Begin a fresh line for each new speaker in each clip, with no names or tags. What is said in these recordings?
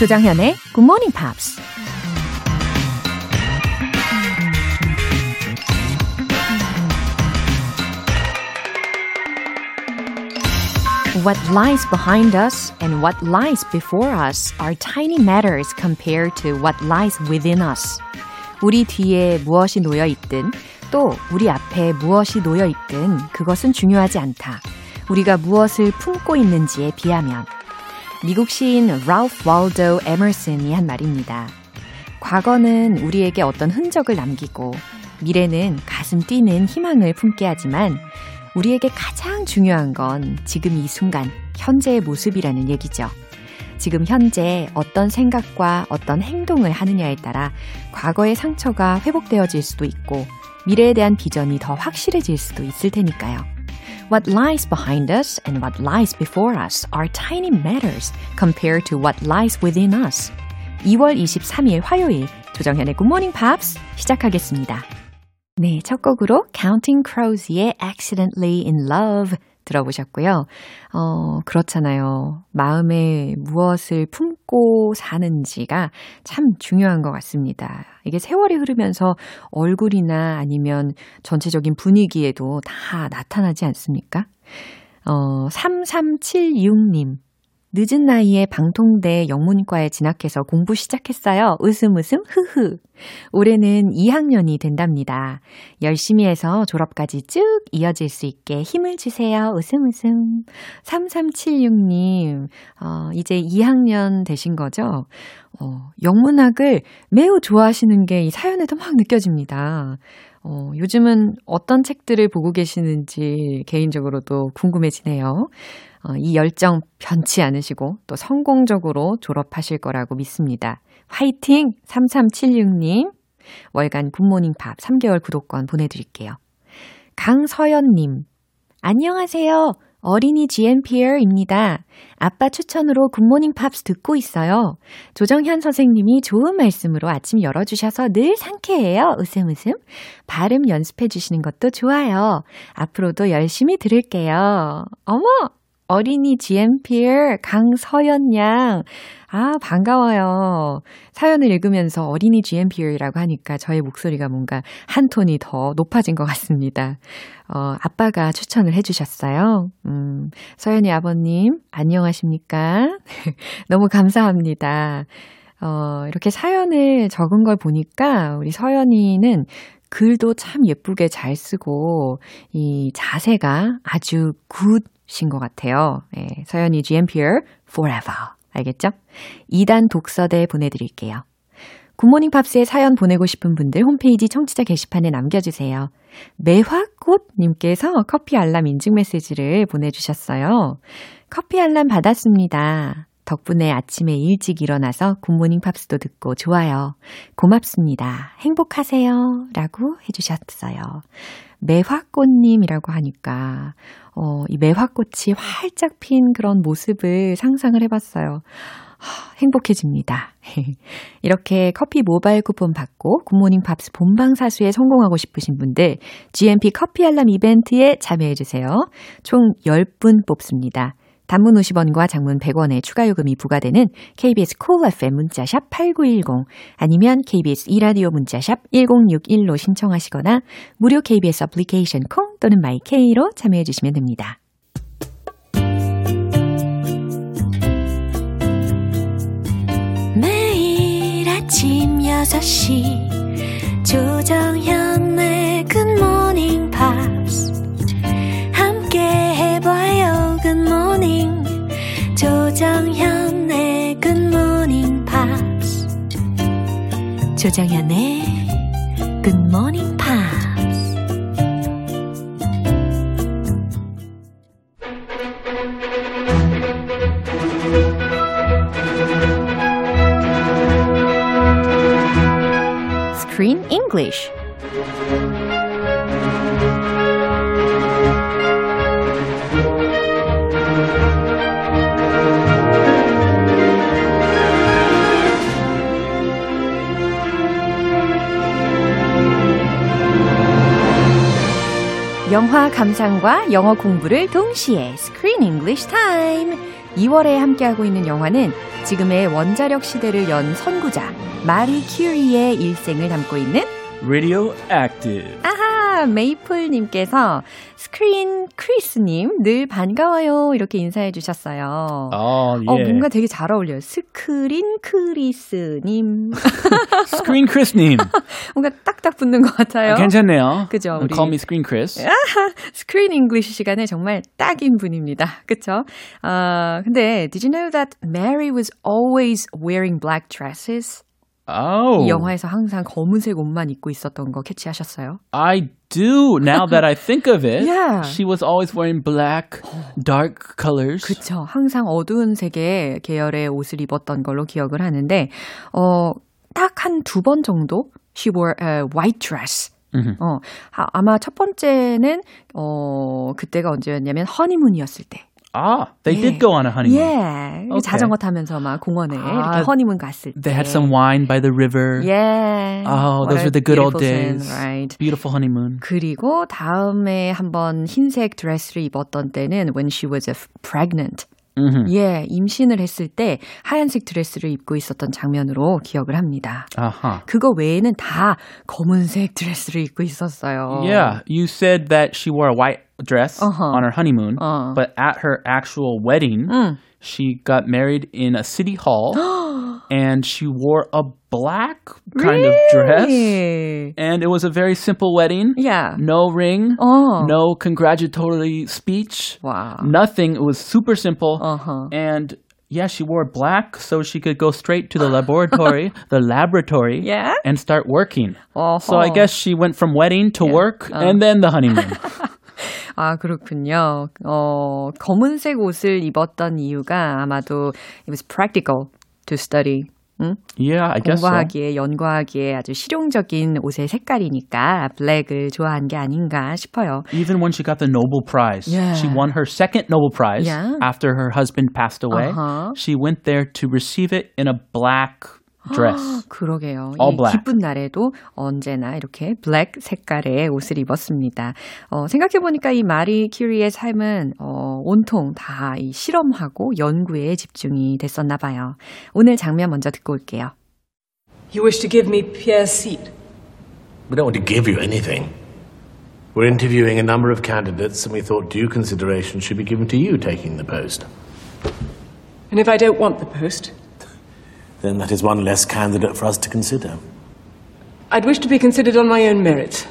조정현의 Good Morning Pops. What lies behind us and what lies before us are tiny matters compared to what lies within us. 우리 뒤에 무엇이 놓여 있든 또 우리 앞에 무엇이 놓여 있든 그것은 중요하지 않다. 우리가 무엇을 품고 있는지에 비하면 미국 시인 라우프 월도 에머슨이 한 말입니다. 과거는 우리에게 어떤 흔적을 남기고 미래는 가슴 뛰는 희망을 품게 하지만 우리에게 가장 중요한 건 지금 이 순간, 현재의 모습이라는 얘기죠. 지금 현재 어떤 생각과 어떤 행동을 하느냐에 따라 과거의 상처가 회복되어질 수도 있고 미래에 대한 비전이 더 확실해질 수도 있을 테니까요. What lies behind us and what lies before us are tiny matters compared to what lies within us. 2월 23일 화요일 조정현의 Good Morning Pops 시작하겠습니다. 네, 첫 곡으로 Counting Crows의 Accidentally in Love 들어보셨고요. 어, 그렇잖아요. 마음에 무엇을 품고 사는지가 참 중요한 것 같습니다. 이게 세월이 흐르면서 얼굴이나 아니면 전체적인 분위기에도 다 나타나지 않습니까? 어, 3376님. 늦은 나이에 방통대 영문과에 진학해서 공부 시작했어요. 웃음 웃음 흐흐. 올해는 2학년이 된답니다. 열심히 해서 졸업까지 쭉 이어질 수 있게 힘을 주세요. 웃음 웃음. 3376님, 어, 이제 2학년 되신 거죠? 어, 영문학을 매우 좋아하시는 게 이 사연에도 막 느껴집니다. 어, 요즘은 어떤 책들을 보고 계시는지 개인적으로도 궁금해지네요. 어, 이 열정 변치 않으시고 또 성공적으로 졸업하실 거라고 믿습니다. 화이팅! 3376님. 월간 굿모닝 팝 3개월 구독권 보내드릴게요. 강서연님. 안녕하세요. 어린이 GMPR입니다. 아빠 추천으로 굿모닝 팝스 듣고 있어요. 조정현 선생님이 좋은 말씀으로 아침 열어주셔서 늘 상쾌해요. 웃음 웃음. 발음 연습해 주시는 것도 좋아요. 앞으로도 열심히 들을게요. 어머! 어린이 GMPR 강서연 양. 아, 반가워요. 사연을 읽으면서 어린이 GMPR이라고 하니까 저의 목소리가 뭔가 한 톤이 더 높아진 것 같습니다. 어, 아빠가 추천을 해주셨어요. 음, 서연이 아버님, 안녕하십니까? 너무 감사합니다. 어, 이렇게 사연을 적은 걸 보니까 우리 서연이는 글도 참 예쁘게 잘 쓰고 이 자세가 아주 good 신 것 같아요. 예, 서연이 GMPR Forever. 알겠죠? 2단 독서대 보내드릴게요. 굿모닝 팝스에 사연 보내고 싶은 분들 홈페이지 청취자 게시판에 남겨주세요. 매화꽃님께서 커피 알람 인증 메시지를 보내주셨어요. 커피 알람 받았습니다. 덕분에 아침에 일찍 일어나서 굿모닝 팝스도 듣고 좋아요. 고맙습니다. 행복하세요. 라고 해주셨어요. 매화꽃님이라고 하니까, 어, 이 매화꽃이 활짝 핀 그런 모습을 상상을 해봤어요. 하, 행복해집니다. 이렇게 커피 모바일 쿠폰 받고 굿모닝 팝스 본방 사수에 성공하고 싶으신 분들 GMP 커피 알람 이벤트에 참여해주세요. 총 10분 뽑습니다. 단문 50원과 장문 100원의 추가 요금이 부과되는 KBS 콜 cool FM 문자샵 8910 아니면 KBS 이라디오 문자샵 1061로 신청하시거나 무료 KBS 애플리케이션 콩 또는 마이케이로 참여해 주시면 됩니다.
매일 아침 6시 조정현의 조정현의 굿모닝 팝스 조정현의 굿모닝 팝스
Screen English 영화 감상과 영어 공부를 동시에 Screen English Time. 2월에 함께하고 있는 영화는 지금의 원자력 시대를 연 선구자 마리 큐리의 일생을 담고 있는
Radioactive.
아하 메이플님께서 Screen Chris님 늘 반가워요 이렇게 인사해 주셨어요.
Oh,
어,
yeah.
뭔가 되게 잘 어울려요. Screen Chris님.
Screen Chris님.
뭔가 딱딱 붙는 것 같아요.
괜찮네요.
그죠, 우리.
Call me Screen Chris.
Screen English 시간에 정말 딱인 분입니다. 그쵸? 아, 근데 did you know that Mary was always wearing black dresses?
Oh.
이 영화에서 항상 검은색 옷만 입고 있었던 거 캐치하셨어요?
I do now that I think of it.
Yeah.
She was always wearing black, dark colors.
그쵸. 항상 어두운 색의 계열의 옷을 입었던 걸로 기억을 하는데, 어, 딱 한 두 번 정도 she wore a white dress. 어, 아, 아마 첫 번째는, 어, 그때가 언제였냐면 허니문이었을 때.
Ah, they
예.
did go on a honeymoon.
예.
Okay.
자전거 타면서 막 공원에
아,
이렇게 허니문 갔을 때.
They had some wine by the river.
예.
Oh, those were the good old days.
scene, right.
Beautiful honeymoon.
그리고 다음에 한번 흰색 드레스를 입었던 때는 when she was pregnant.
Mhm.
예, 임신을 했을 때 하얀색 드레스를 입고 있었던 장면으로 기억을 합니다.
Uh-huh.
그거 외에는 다 검은색 드레스를 입고 있었어요.
Yeah, you said that she wore a white dress
uh-huh.
on her honeymoon,
uh.
but at her actual wedding,
mm.
she got married in a city hall and she wore a black kind really? of dress. And it was a very simple wedding.
Yeah.
No ring,
oh.
no congratulatory speech.
Wow.
Nothing. It was super simple.
Uh-huh.
And yeah, she wore black so she could go straight to the laboratory, the laboratory,
yeah?
and start working.
Uh-huh.
So I uh-huh. guess she went from wedding to yeah. work uh. and then the honeymoon.
아, 그렇군요. 어, 검은색 옷을 입었던 이유가 아마도 it was practical to study. 응?
yeah, I guess so.
공부하기에, 연구하기에 아주 실용적인 옷의 색깔이니까 블랙을 좋아한 게 아닌가 싶어요.
Even when she got the Nobel Prize,
Yeah.
she won her second Nobel Prize
Yeah.
after her husband passed away.
Uh-huh.
She went there to receive it in a black dress.
그러게요.
All
이
black.
기쁜 날에도 언제나 이렇게 블랙 색깔의 옷을 입었습니다. 어, 생각해보니까 이 마리 큐리의 삶은 어, 온통 다 이 실험하고 연구에 집중이 됐었나 봐요. 오늘 장면 먼저 듣고 올게요.
You wish to give me Pierre's seat?
We don't want to give you anything. We're interviewing a number of candidates, and we thought due consideration should be given to you taking the post.
And if I don't want the post,
Then that is one less candidate for us to consider.
I'd wish to be considered on my own merit.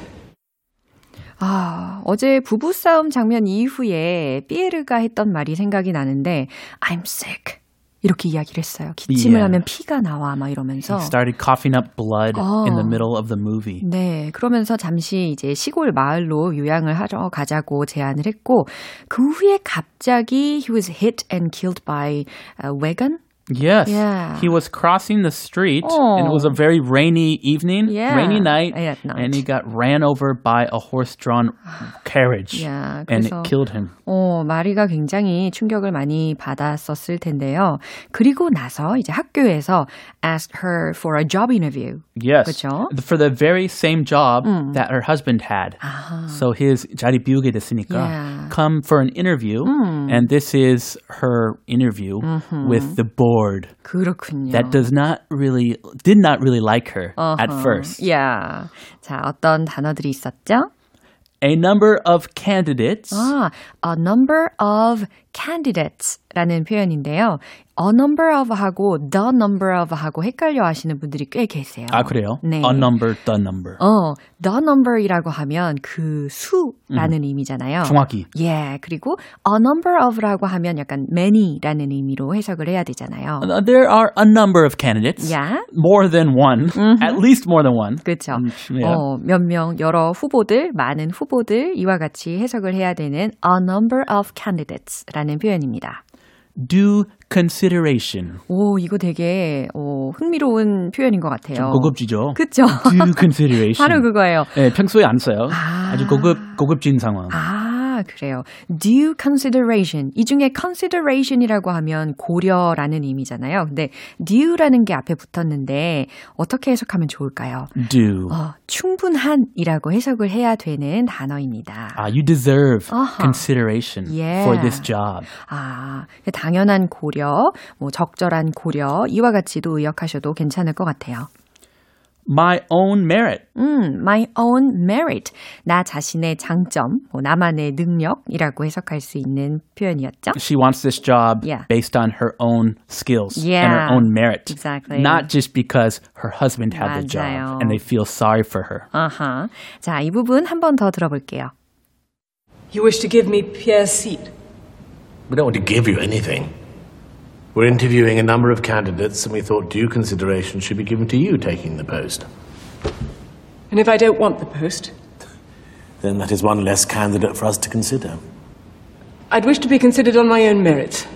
아, 어제 부부싸움 장면 이후에 피에르가 했던 말이 생각이 나는데 I'm sick. 이렇게 이야기를 했어요. 기침을
Yeah.
하면 피가 나와 막 이러면서.
Started coughing up blood in the
Oh.
middle of the movie.
네, 그러면서 잠시 이제 시골 마을로 요양을 하러 가자고 제안을 했고 그 후에 갑자기 he was hit and killed by a wagon.
Yes.
Yeah.
He was crossing the street and it was a very rainy evening,
Yeah.
rainy night,
Yeah, at night.
and he got ran over by a horse-drawn carriage
Yeah,
and
그래서-
it killed him.
어, 마리가 굉장히 충격을 많이 받았었을 텐데요. 그리고 나서 이제 학교에서 asked her for a job interview.
Yes.
그쵸?
For the very same job that her husband had. So his 자리 비우게 됐으니까
Yeah.
come for an interview and this is her interview with the board
그렇군요.
that does not really did not really like her at
어허.
first.
Yeah. 자, 어떤 단어들이 있었죠?
A number of candidates
아, a number of candidates라는 표현인데요. a number of 하고 the number of 하고 헷갈려 하시는 분들이 꽤 계세요.
아 그래요?
네.
A number, the number.
어, the number이라고 하면 그 수라는 의미잖아요.
정확히.
예, 그리고 a number of라고 하면 약간 many라는 의미로 해석을 해야 되잖아요.
Uh, There are a number of candidates.
Yeah.
More than one. At least more than one.
그렇죠.
음, yeah.
어, 몇 명, 여러 후보들, 많은 후보들 이와 같이 해석을 해야 되는 a number of candidates라는 표현입니다.
Due consideration.
오, 이거 되게 어, 흥미로운 표현인 것 같아요.
좀 고급지죠?
그쵸?
Due consideration.
바로 그거예요.
네, 평소에 안 써요.
아.
아. 주 고급, 고급진 상황.
아, 아, 그래요. due consideration. 이 중에 consideration이라고 하면 고려라는 의미잖아요. 근데 due라는 게 앞에 붙었는데 어떻게 해석하면 좋을까요?
Do.
어, 충분한이라고 해석을 해야 되는 단어입니다.
Ah, you deserve
Uh-huh.
consideration
Yeah.
for this job.
아, 당연한 고려, 뭐 적절한 고려 이와 같이도 의역하셔도 괜찮을 것 같아요.
My own merit.
음, my own merit. 나 자신의 장점, 뭐 나만의 능력이라고 해석할 수 있는 표현이었죠.
She wants this job
Yeah.
based on her own skills and her
Yeah.
own merit.
Exactly.
Not just because her husband had the
맞아요.
job and they feel sorry for her.
아하. 자, 이 부분 한 번 더 들어볼게요.
You wish to give me Pierre's seat.
We don't want to give you anything. We're interviewing a number of candidates, and we thought due consideration should be given to you taking the post.
And if I don't want the post,
Then that is one less candidate for us to consider.
I'd wish to be considered on my own merits.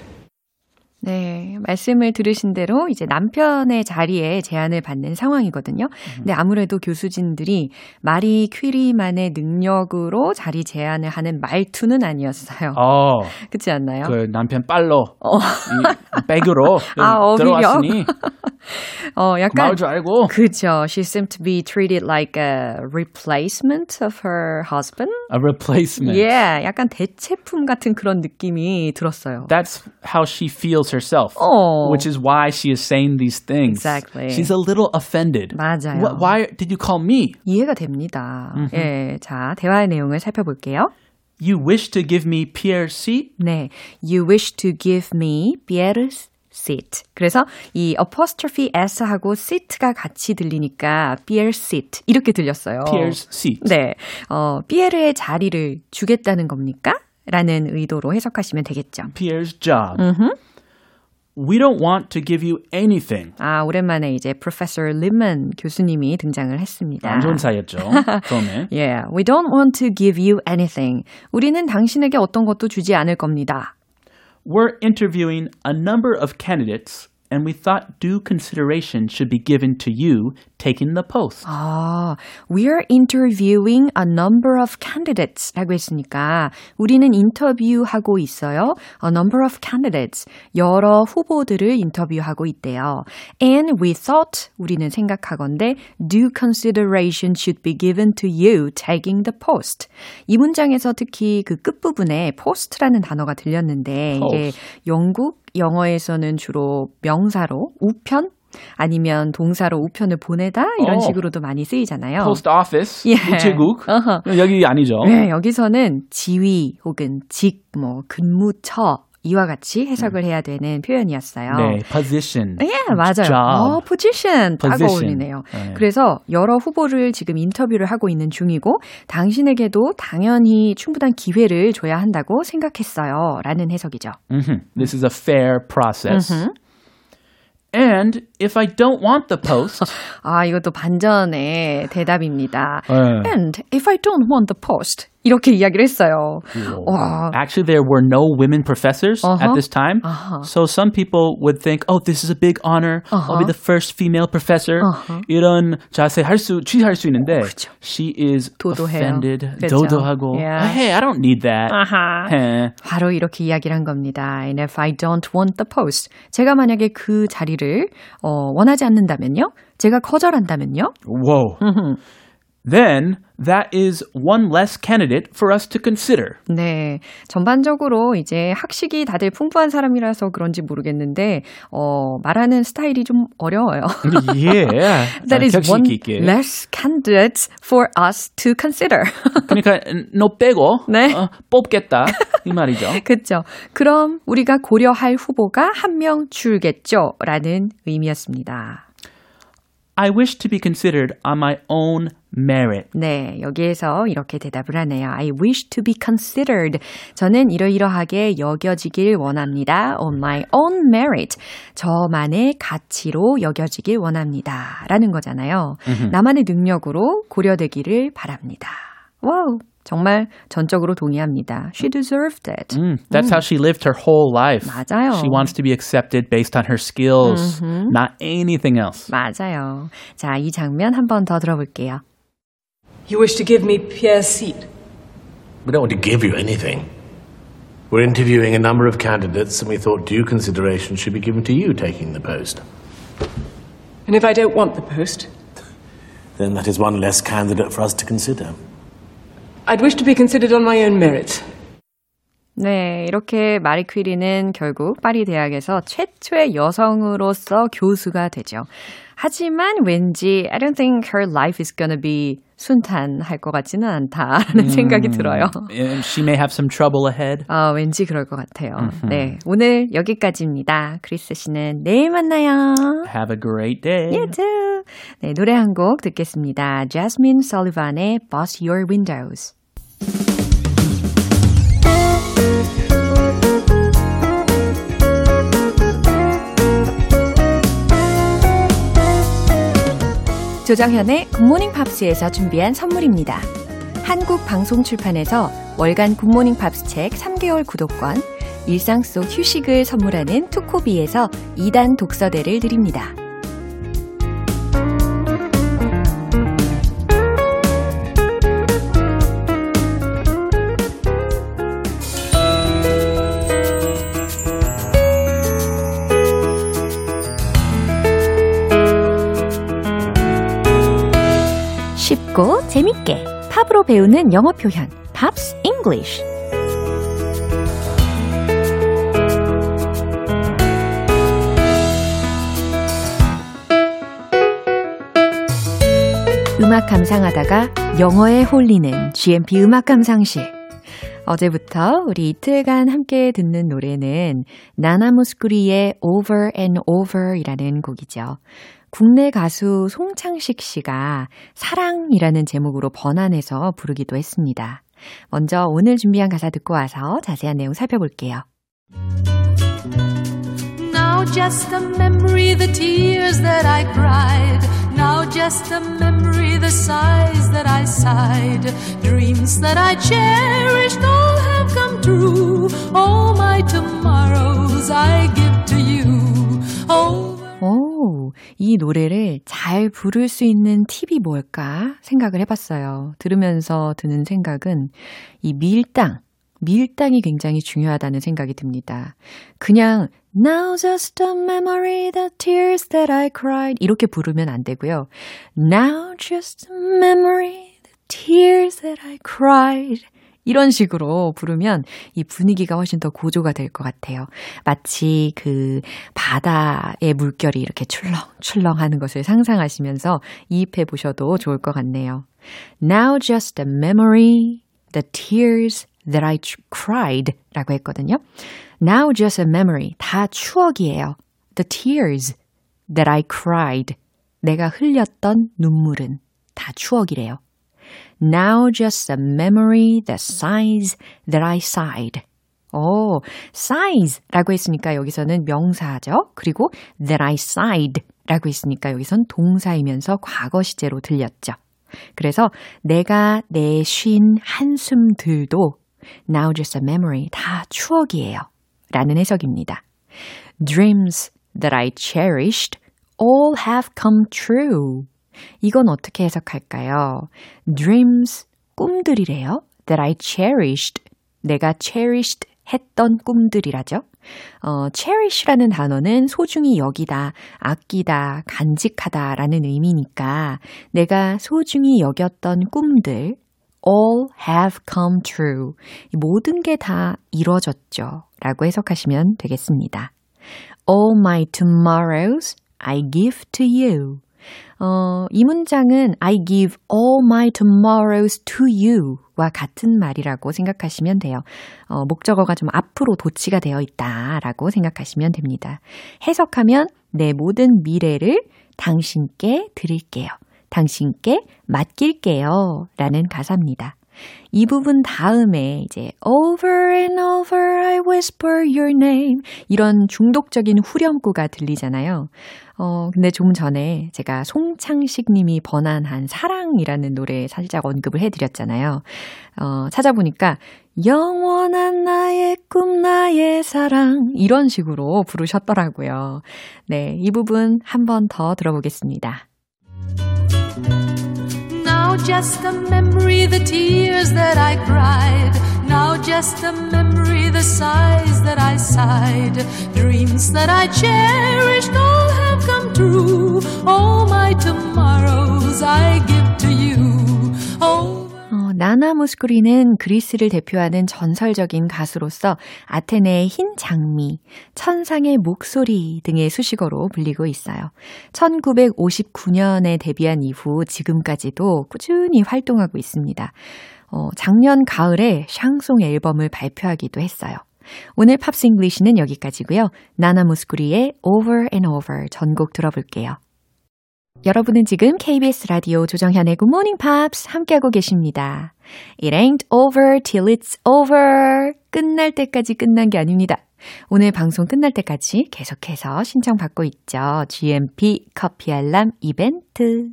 네, 말씀을 들으신 대로 이제 남편의 자리에 제안을 받는 상황이거든요. 근데 아무래도 교수진들이 마리 퀴리만의 능력으로 자리 제안을 하는 말투는 아니었어요.
Oh,
그렇지 않나요?
그 남편 빨로 이 백으로
아, 어휘력.
들어왔으니
어, 약간
줄 알고
그죠. She seemed to be treated like a replacement of her husband.
a replacement.
Yeah, 약간 대체품 같은 그런 느낌이 들었어요.
That's how she feels herself.
Oh.
Which is why she is saying these things.
Exactly.
She's a little offended.
맞아요.
Wh- why did you call me?
이해가 됩니다. 예, 자, 대화의 내용을 살펴볼게요.
You wish to give me Pierre's seat?
네, you wish to give me Pierre's seat. 그래서 이 apostrophe s하고 seat가 같이 들리니까 Pierre's seat 이렇게 들렸어요.
Pierre's seat.
네, 어, 피에르의 자리를 주겠다는 겁니까? 라는 의도로 해석하시면 되겠죠.
Pierre's job. We don't want to give you anything.
아, 오랜만에 이제 Professor Liman 교수님이 등장을 했습니다.
안 좋은 사이였죠. 처음에.
Yeah, we don't want to give you anything. 우리는 당신에게 어떤 것도 주지 않을 겁니다.
We're interviewing a number of candidates, and we thought due consideration should be given to you taking the post.
아, we're interviewing a number of candidates 라고 했으니까 우리는 인터뷰하고 있어요. A number of candidates. 여러 후보들을 인터뷰하고 있대요. And we thought, 우리는 생각하건대 due consideration should be given to you taking the post. 이 문장에서 특히 그 끝부분에 post라는 단어가 들렸는데 이게
Post.
영국 영어에서는 주로 명사로 우편 아니면 동사로 우편을 보내다 이런
어.
식으로도 많이 쓰이잖아요.
Post office,
예.
우체국.
어허.
여기 아니죠.
네, 여기서는 지위 혹은 직, 뭐 근무처 이와 같이 해석을 해야 되는 표현이었어요.
네, position.
예, 맞아요.
job.
어, position 딱. 어울리네요.
네.
그래서 여러 후보를 지금 인터뷰를 하고 있는 중이고 당신에게도 당연히 충분한 기회를 줘야 한다고 생각했어요. 라는 해석이죠.
Mhm. This is a fair process. And if I don't want the post,
아, 이것도 반전의 대답입니다.
네.
And if I don't want the post 이렇게 이야기를 했어요. 와,
actually there were no women professors
Uh-huh.
at this time. So some people would think, oh, this is a big honor. I'll be the first female professor. 이런 자세 할 수 취할 수 있는데 she is
도도해요.
offended,
그렇죠.
도도하고.
Yeah.
Hey, I don't need that.
아하.
예.
바로 이렇게 이야기를 한 겁니다. And if I don't want the post. 제가 만약에 그 자리를 어, 원하지 않는다면요? 제가 거절한다면요?
Whoa. Then that is one less candidate for us to consider.
네. 전반적으로 이제 학식이 다들 풍부한 사람이라서 그런지 모르겠는데, 어, 말하는 스타일이 좀 어려워요.
yeah.
That is one
있게.
less candidates for us to consider.
그러니까 너 빼고
네.
어, 뽑겠다 이 말이죠.
그렇죠. 그럼 우리가 고려할 후보가 한 명 줄겠죠? 라는 의미였습니다.
I wish to be considered on my own merit.
네, 여기에서 이렇게 대답을 하네요. I wish to be considered. 저는 이러이러하게 여겨지길 원합니다. On my own merit. 저만의 가치로 여겨지길 원합니다. 라는 거잖아요. 나만의 능력으로 고려되기를 바랍니다. 와우. 정말 전적으로 동의합니다. She deserved it.
Mm, that's how she lived her whole life.
맞아요.
She wants to be accepted based on her skills, not anything else.
맞아요. 자, 이 장면 한 번 더 들어볼게요.
You wish to give me Pierre's seat.
We don't want to give you anything. We're interviewing a number of candidates, and we thought due consideration should be given to you taking the post.
And if I don't want the post,
Then that is one less candidate for us to consider.
I'd wish to be considered on my own merits.
네, 이렇게 마리 퀴리는 결국 파리 대학에서 최초의 여성으로서 교수가 되죠. 하지만 왠지 I don't think her life is gonna be 순탄할 것 같지는 않다라는 생각이 들어요.
And she may have some trouble ahead.
아, 왠지 그럴 것 같아요. 네, 오늘 여기까지입니다. 크리스 씨는 내일 만나요.
Have a great day.
You too. 네, 노래 한 곡 듣겠습니다. Jasmine Sullivan의 Bust Your Windows. 조정현의 굿모닝 팝스에서 준비한 선물입니다. 한국 방송 출판에서 월간 굿모닝 팝스 책 3개월 구독권, 일상 속 휴식을 선물하는 투코비에서 2단 독서대를 드립니다. 쉽고 재밌게 팝으로 배우는 영어 표현 Pops English 음악 감상하다가 영어에 홀리는 GMP 음악 감상실 어제부터 우리 이틀간 함께 듣는 노래는 나나무스쿠리의 Over and Over 이라는 곡이죠. 국내 가수 송창식 씨가 사랑이라는 제목으로 번안해서 부르기도 했습니다. 먼저 오늘 준비한 가사 듣고 와서 자세한 내용 살펴볼게요.
Now just a memory, the tears that I cried. Now just a memory, the sighs that I sighed. Dreams that I cherished all have come true. All my tomorrows I give to you. Oh.
오, 이 노래를 잘 부를 수 있는 팁이 뭘까 생각을 해봤어요. 들으면서 드는 생각은 이 밀당, 밀당이 굉장히 중요하다는 생각이 듭니다. 그냥 Now just a memory, the tears that I cried 이렇게 부르면 안 되고요. Now just a memory, the tears that I cried 이런 식으로 부르면 이 분위기가 훨씬 더 고조가 될 것 같아요. 마치 그 바다의 물결이 이렇게 출렁출렁 하는 것을 상상하시면서 이입해 보셔도 좋을 것 같네요. Now just a memory, the tears that I cried 라고 했거든요. Now just a memory. 다 추억이에요. The tears that I cried. 내가 흘렸던 눈물은 다 추억이래요. Now just a memory, the sighs that I sighed. 오, sighs 라고 했으니까 여기서는 명사죠. 그리고 that I sighed 라고 했으니까 여기선 동사이면서 과거 시제로 들렸죠. 그래서 내가 내쉰 한숨들도 now just a memory 다 추억이에요. 라는 해석입니다. Dreams that I cherished all have come true. 이건 어떻게 해석할까요? Dreams, 꿈들이래요. That I cherished. 내가 cherished 했던 꿈들이라죠. 어, cherish라는 단어는 소중히 여기다, 아끼다, 간직하다 라는 의미니까 내가 소중히 여겼던 꿈들 all have come true. 모든 게 다 이뤄졌죠. 라고 해석하시면 되겠습니다. All my tomorrows I give to you. 어, 이 문장은 I give all my tomorrows to you 와 같은 말이라고 생각하시면 돼요. 어, 목적어가 좀 앞으로 도치가 되어 있다라고 생각하시면 됩니다. 해석하면 내 모든 미래를 당신께 드릴게요. 당신께 맡길게요. 라는 가사입니다. 이 부분 다음에 이제 over and over I whisper your name 이런 중독적인 후렴구가 들리잖아요. 어, 근데 좀 전에 제가 송창식 님이 번안한 사랑이라는 노래 살짝 언급을 해드렸잖아요. 어, 찾아보니까 영원한 나의 꿈, 나의 사랑 이런 식으로 부르셨더라고요. 네, 이 부분 한 번 더 들어보겠습니다.
Now just a memory, the tears that I cried. Now just a memory, the sighs that I sighed. Dreams that I cherished true. All my tomorrows I give to you. Oh,
나나 무스쿠리는 그리스를 대표하는 전설적인 가수로서 아테네의 흰 장미, 천상의 목소리 등의 수식어로 불리고 있어요. 1959년에 데뷔한 이후 지금까지도 꾸준히 활동하고 있습니다. 어, 작년 가을에 샹송 앨범을 발표하기도 했어요. 오늘 Pops English는 여기까지고요. 나나 무스쿠리의 Over and Over 전곡 들어볼게요. 여러분은 지금 KBS 라디오 조정현의 Good Morning Pops 함께하고 계십니다. It ain't over till it's over. 끝날 때까지 끝난 게 아닙니다. 오늘 방송 끝날 때까지 계속해서 신청받고 있죠. GMP 커피 알람 이벤트.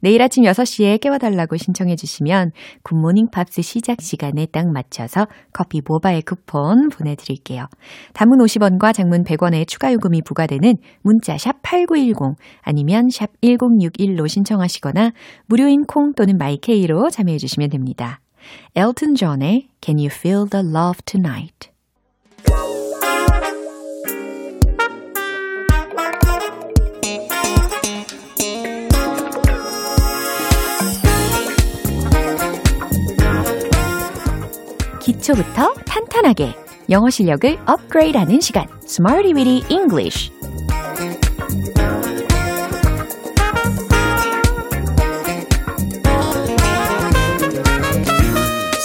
내일 아침 6시에 깨워달라고 신청해 주시면 Good Morning Pops 시작 시간에 딱 맞춰서 커피 모바일 쿠폰 보내드릴게요. 단문 50원과 장문 100원의 추가 요금이 부과되는 문자 샵 8910 아니면 샵 1061로 신청하시거나 무료인 콩 또는 마이 K로 참여해 주시면 됩니다. 엘튼 존의 Can You Feel the Love Tonight? 기초부터 탄탄하게 영어 실력을 업그레이드하는 시간 Smarty Weedy English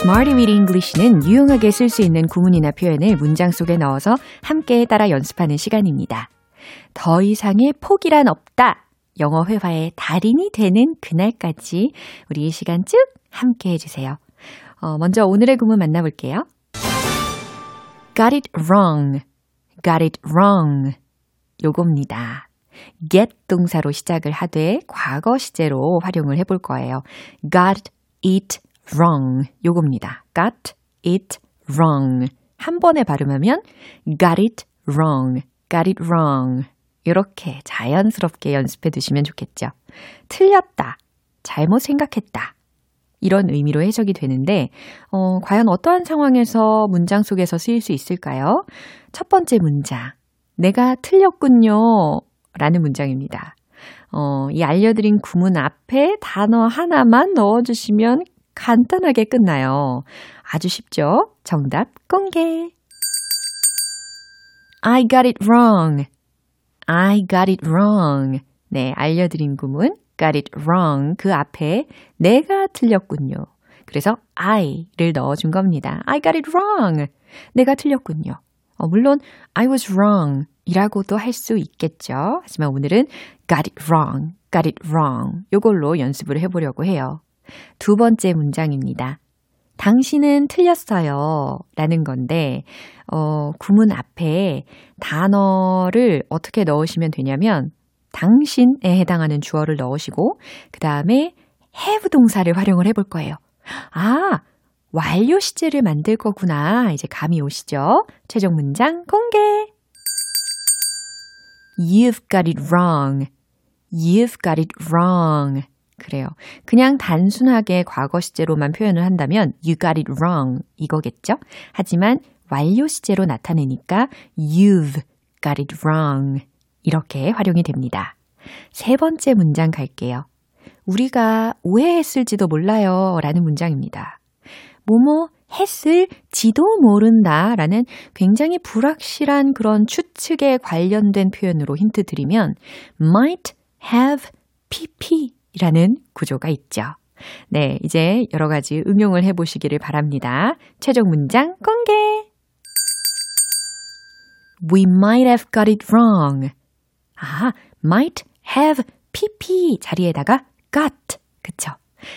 Smarty Weedy English는 유용하게 쓸 수 있는 구문이나 표현을 문장 속에 넣어서 함께 따라 연습하는 시간입니다. 더 이상의 포기란 없다. 영어 회화의 달인이 되는 그날까지 우리 이 시간 쭉 함께 해주세요. 어, 먼저 오늘의 구문 만나볼게요. Got it wrong. Got it wrong. 요겁니다. get 동사로 시작을 하되 과거 시제로 활용을 해볼 거예요. got it wrong. 요겁니다. got it wrong. 한 번에 발음하면 got it wrong. got it wrong. 이렇게 자연스럽게 연습해 두시면 좋겠죠. 틀렸다. 잘못 생각했다. 이런 의미로 해석이 되는데, 어, 과연 어떠한 상황에서 문장 속에서 쓰일 수 있을까요? 첫 번째 문장. 내가 틀렸군요. 라는 문장입니다. 어, 이 알려드린 구문 앞에 단어 하나만 넣어주시면 간단하게 끝나요. 아주 쉽죠? 정답 공개. I got it wrong. I got it wrong. 네, 알려드린 구문 got it wrong 그 앞에 내가 틀렸군요. 그래서 I를 넣어준 겁니다. I got it wrong. 내가 틀렸군요. 어, 물론 I was wrong 이라고도 할 수 있겠죠. 하지만 오늘은 got it wrong, got it wrong 요걸로 연습을 해보려고 해요. 두 번째 문장입니다. 당신은 틀렸어요. 라는 건데, 어, 구문 앞에 단어를 어떻게 넣으시면 되냐면, 당신에 해당하는 주어를 넣으시고 그 다음에 have 동사를 활용을 해볼 거예요. 아, 완료 시제를 만들 거구나. 이제 감이 오시죠? 최종 문장 공개. You've got it wrong. You've got it wrong. 그래요. 그냥 단순하게 과거 시제로만 표현을 한다면 you got it wrong 이거겠죠? 하지만 완료 시제로 나타내니까 you've got it wrong. 이렇게 활용이 됩니다. 세 번째 문장 갈게요. 우리가 오해했을지도 몰라요. 라는 문장입니다. 뭐뭐 했을지도 모른다 라는 굉장히 불확실한 그런 추측에 관련된 표현으로 힌트 드리면 might have pp 라는 구조가 있죠. 네, 이제 여러 가지 응용을 해 보시기를 바랍니다. 최종 문장 공개! We might have got it wrong. 아, might have pp 자리에다가 got. 그쵸?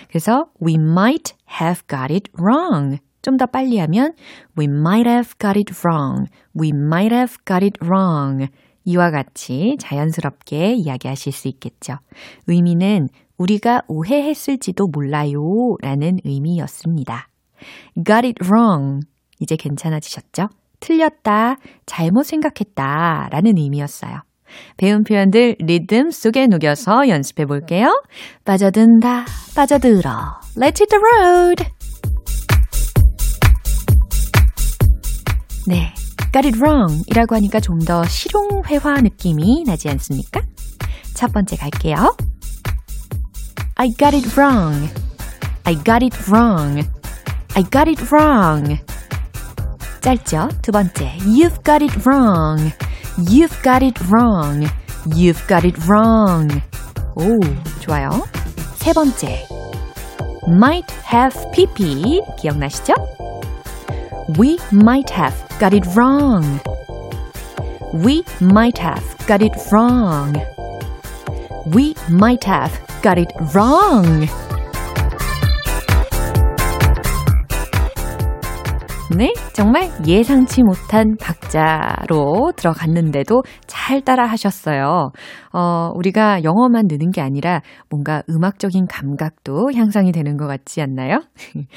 그래서 we might have got it wrong. 좀 더 빨리 하면 we might have got it wrong. we might have got it wrong. 이와 같이 자연스럽게 이야기하실 수 있겠죠. 의미는 우리가 오해했을지도 몰라요 라는 의미였습니다. got it wrong. 이제 괜찮아지셨죠? 틀렸다, 잘못 생각했다 라는 의미였어요. 배운 표현들 리듬 속에 녹여서 연습해 볼게요. 빠져든다, 빠져들어. Let's hit the road. 네. got it wrong 이라고 하니까 좀 더 실용회화 느낌이 나지 않습니까? 첫 번째 갈게요. I got it wrong. I got it wrong. I got it wrong. 짧죠? 두 번째. You've got it wrong. You've got it wrong. You've got it wrong. 오, 좋아요. 세 번째. might have pp 기억나시죠? We might have got it wrong. We might have got it wrong. We might have got it wrong. 네, 정말 예상치 못한 박자로 들어갔는데도 잘 따라 하셨어요. 어, 우리가 영어만 느는 게 아니라 뭔가 음악적인 감각도 향상이 되는 것 같지 않나요?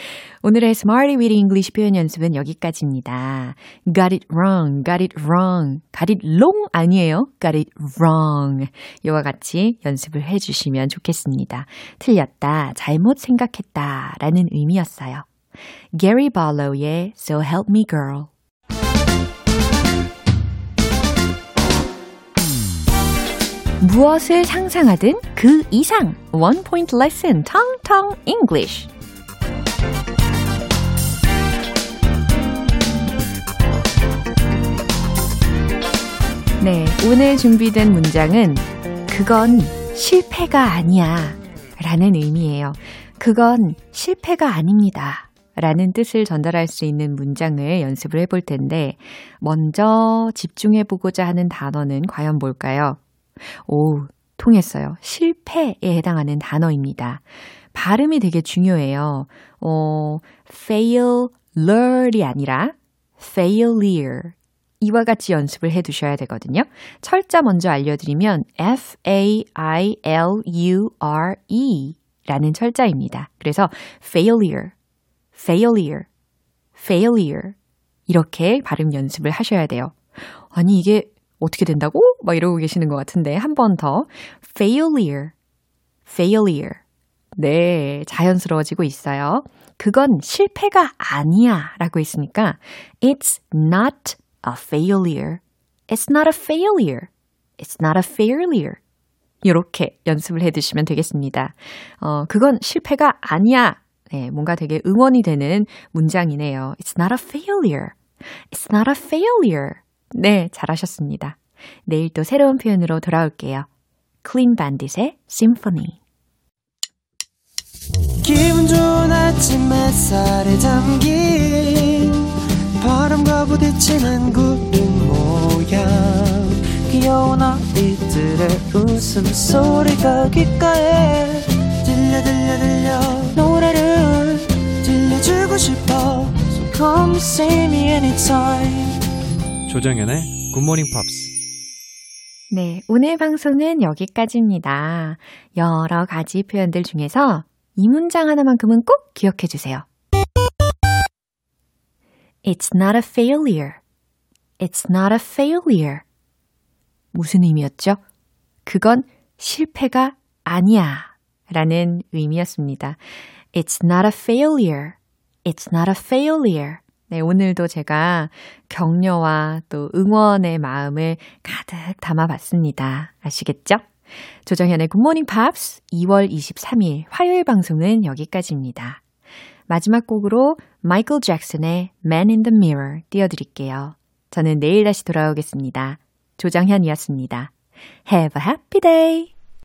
오늘의 Smarty Weedy English 표현 연습은 여기까지입니다. Got it wrong, got it wrong. got it wrong 아니에요. got it wrong. 이와 같이 연습을 해주시면 좋겠습니다. 틀렸다, 잘못 생각했다 라는 의미였어요. Gary Barlow의 So Help Me Girl. 무엇을 상상하든 그 이상 One Point Lesson Tong Tong English 네, 오늘 준비된 문장은 그건 실패가 아니야 라는 의미예요. 그건 실패가 아닙니다. 라는 뜻을 전달할 수 있는 문장을 연습을 해볼 텐데, 먼저 집중해보고자 하는 단어는 과연 뭘까요? 오, 통했어요. 실패에 해당하는 단어입니다. 발음이 되게 중요해요. 어, failure이 아니라 failure. 이와 같이 연습을 해 두셔야 되거든요. 철자 먼저 알려드리면 F-A-I-L-U-R-E 라는 철자입니다. 그래서 failure, failure, failure 이렇게 발음 연습을 하셔야 돼요. 아니 이게 어떻게 된다고? 막 이러고 계시는 것 같은데 한 번 더 failure, failure 네, 자연스러워지고 있어요. 그건 실패가 아니야 라고 했으니까 It's not a failure. It's not a failure. It's not a failure. 이렇게 연습을 해 두시면 되겠습니다. 어, 그건 실패가 아니야. 네, 뭔가 되게 응원이 되는 문장이네요. It's not a failure. It's not a failure. 네, 잘하셨습니다. 내일 또 새로운 표현으로 돌아올게요. 클린 반딧의 Symphony.
기분 좋은 아침 햇살에 담긴 바람과 부딪히는 구름 모양 귀여운 아이들의 웃음소리가 귓가에 들려 들려 들려 노래를 주고 싶어 So come see me anytime
조정연의 굿모닝 팝스
네, 오늘 방송은 여기까지입니다. 여러 가지 표현들 중에서 이 문장 하나만큼은 꼭 기억해 주세요. It's not a failure. It's not a failure. 무슨 의미였죠? 그건 실패가 아니야. 라는 의미였습니다. It's not a failure. It's not a failure. 네, 오늘도 제가 격려와 또 응원의 마음을 가득 담아봤습니다. 아시겠죠? 조정현의 굿모닝 팝스 2월 23일 화요일 방송은 여기까지입니다. 마지막 곡으로 마이클 잭슨의 Man in the Mirror 띄워드릴게요. 저는 내일 다시 돌아오겠습니다. 조정현이었습니다. Have a happy day!